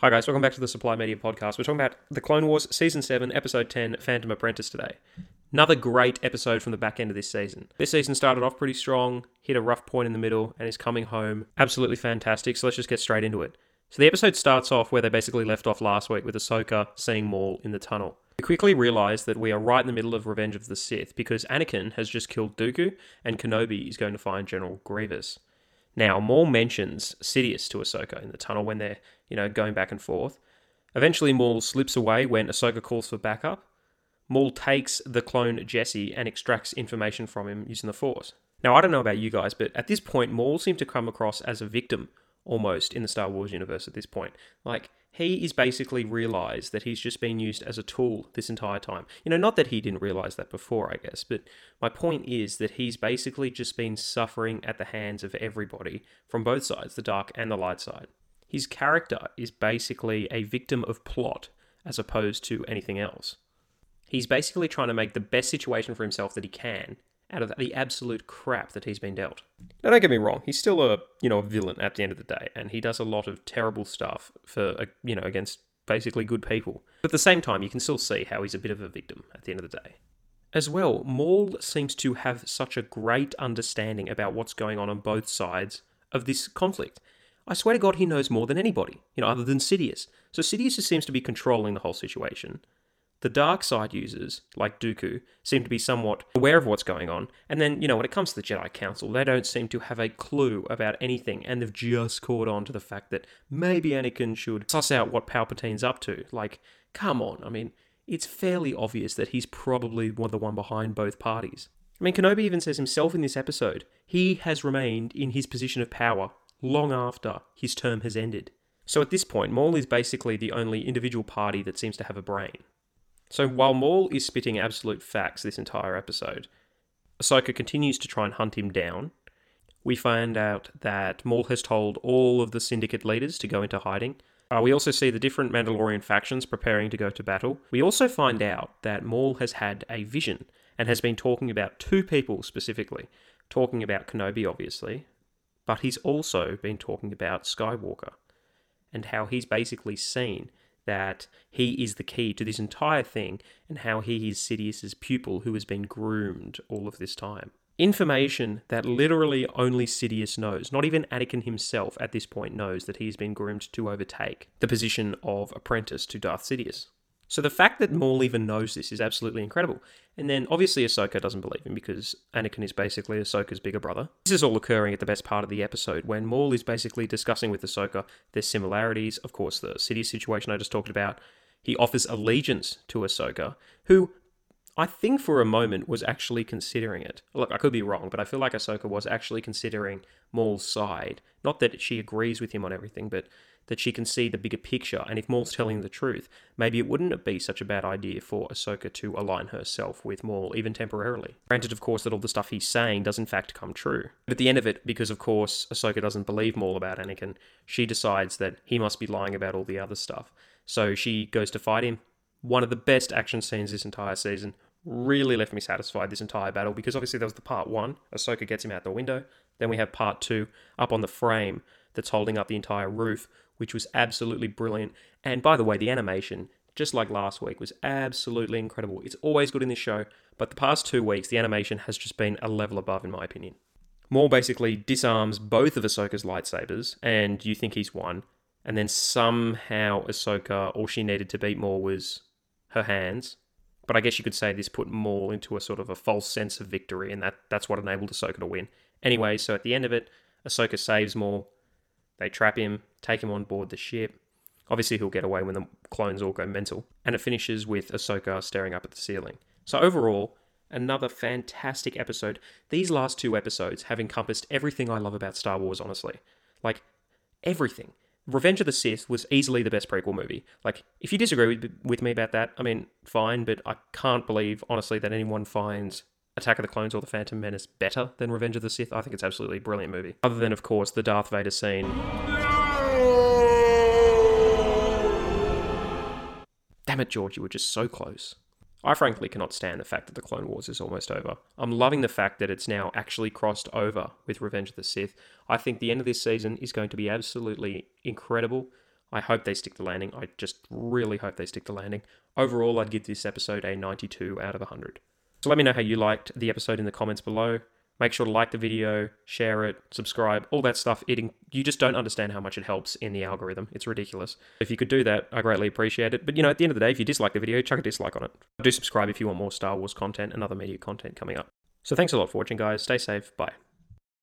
Hi, guys. Welcome back to the Supply Media Podcast. We're talking about The Clone Wars Season 7, Episode 10, Phantom Apprentice today. Another great episode from the back end of this season. This season started off pretty strong, hit a rough point in the middle, and is coming home absolutely fantastic. So let's just get straight into it. So the episode starts off where they basically left off last week with Ahsoka seeing Maul in the tunnel. We quickly realise that we are right in the middle of Revenge of the Sith because Anakin has just killed Dooku and Kenobi is going to find General Grievous. Now, Maul mentions Sidious to Ahsoka in the tunnel when they're, you know, going back and forth. Eventually, Maul slips away when Ahsoka calls for backup. Maul takes the clone Jesse and extracts information from him using the Force. Now, I don't know about you guys, but at this point, Maul seemed to come across as a victim almost in the Star Wars universe at this point. Like, he is basically realized that he's just been used as a tool this entire time. You know, not that he didn't realize that before, I guess, but my point is that he's basically just been suffering at the hands of everybody from both sides, the dark and the light side. His character is basically a victim of plot as opposed to anything else. He's basically trying to make the best situation for himself that he can out of the absolute crap that he's been dealt. Now, don't get me wrong; he's still a you know a villain at the end of the day, and he does a lot of terrible stuff for uh, you know against basically good people. But at the same time, you can still see how he's a bit of a victim at the end of the day. As well, Maul seems to have such a great understanding about what's going on on both sides of this conflict. I swear to God, he knows more than anybody, you know, other than Sidious. So Sidious seems to be controlling the whole situation. The dark side users, like Dooku, seem to be somewhat aware of what's going on, and then, you know, when it comes to the Jedi Council, they don't seem to have a clue about anything, and they've just caught on to the fact that maybe Anakin should suss out what Palpatine's up to. Like, come on, I mean, it's fairly obvious that he's probably the one behind both parties. I mean, Kenobi even says himself in this episode, he has remained in his position of power long after his term has ended. So at this point, Maul is basically the only individual party that seems to have a brain. So while Maul is spitting absolute facts this entire episode, Ahsoka continues to try and hunt him down. We find out that Maul has told all of the Syndicate leaders to go into hiding. Uh, we also see the different Mandalorian factions preparing to go to battle. We also find out that Maul has had a vision and has been talking about two people specifically. Talking about Kenobi, obviously, but he's also been talking about Skywalker and how he's basically seen that he is the key to this entire thing and how he is Sidious's pupil who has been groomed all of this time. Information that literally only Sidious knows. Not even Anakin himself at this point knows that he's been groomed to overtake the position of apprentice to Darth Sidious. So the fact that Maul even knows this is absolutely incredible. And then obviously Ahsoka doesn't believe him because Anakin is basically Ahsoka's bigger brother. This is all occurring at the best part of the episode when Maul is basically discussing with Ahsoka their similarities. Of course, the city situation I just talked about. He offers allegiance to Ahsoka, who I think for a moment was actually considering it. Look, I could be wrong, but I feel like Ahsoka was actually considering Maul's side. Not that she agrees with him on everything, but that she can see the bigger picture, and if Maul's telling the truth, maybe it wouldn't be such a bad idea for Ahsoka to align herself with Maul, even temporarily. Granted, of course, that all the stuff he's saying does in fact come true. But at the end of it, because of course Ahsoka doesn't believe Maul about Anakin, she decides that he must be lying about all the other stuff. So she goes to fight him. One of the best action scenes this entire season. Really left me satisfied this entire battle because obviously there was the part one, Ahsoka gets him out the window. Then we have part two up on the frame that's holding up the entire roof which was absolutely brilliant. And by the way, the animation, just like last week, was absolutely incredible. It's always good in this show, but the past two weeks, the animation has just been a level above, in my opinion. Maul basically disarms both of Ahsoka's lightsabers, and you think he's won. And then somehow Ahsoka, all she needed to beat Maul was her hands. But I guess you could say this put Maul into a sort of a false sense of victory, and that, that's what enabled Ahsoka to win. Anyway, so at the end of it, Ahsoka saves Maul, they trap him, take him on board the ship. Obviously, he'll get away when the clones all go mental. And it finishes with Ahsoka staring up at the ceiling. So, overall, another fantastic episode. These last two episodes have encompassed everything I love about Star Wars, honestly. Like, everything. Revenge of the Sith was easily the best prequel movie. Like, if you disagree with, with me about that, I mean, fine, but I can't believe, honestly, that anyone finds Attack of the Clones or The Phantom Menace better than Revenge of the Sith. I think it's absolutely a brilliant movie. Other than, of course, the Darth Vader scene. Damn it, George, you were just so close. I frankly cannot stand the fact that the Clone Wars is almost over. I'm loving the fact that it's now actually crossed over with Revenge of the Sith. I think the end of this season is going to be absolutely incredible. I hope they stick the landing. I just really hope they stick the landing. Overall, I'd give this episode a 92 out of 100. So let me know how you liked the episode in the comments below. Make sure to like the video, share it, subscribe, all that stuff. It, you just don't understand how much it helps in the algorithm. It's ridiculous. If you could do that, I greatly appreciate it. But you know, at the end of the day, if you dislike the video, chuck a dislike on it. Do subscribe if you want more Star Wars content and other media content coming up. So thanks a lot for watching, guys. Stay safe. Bye.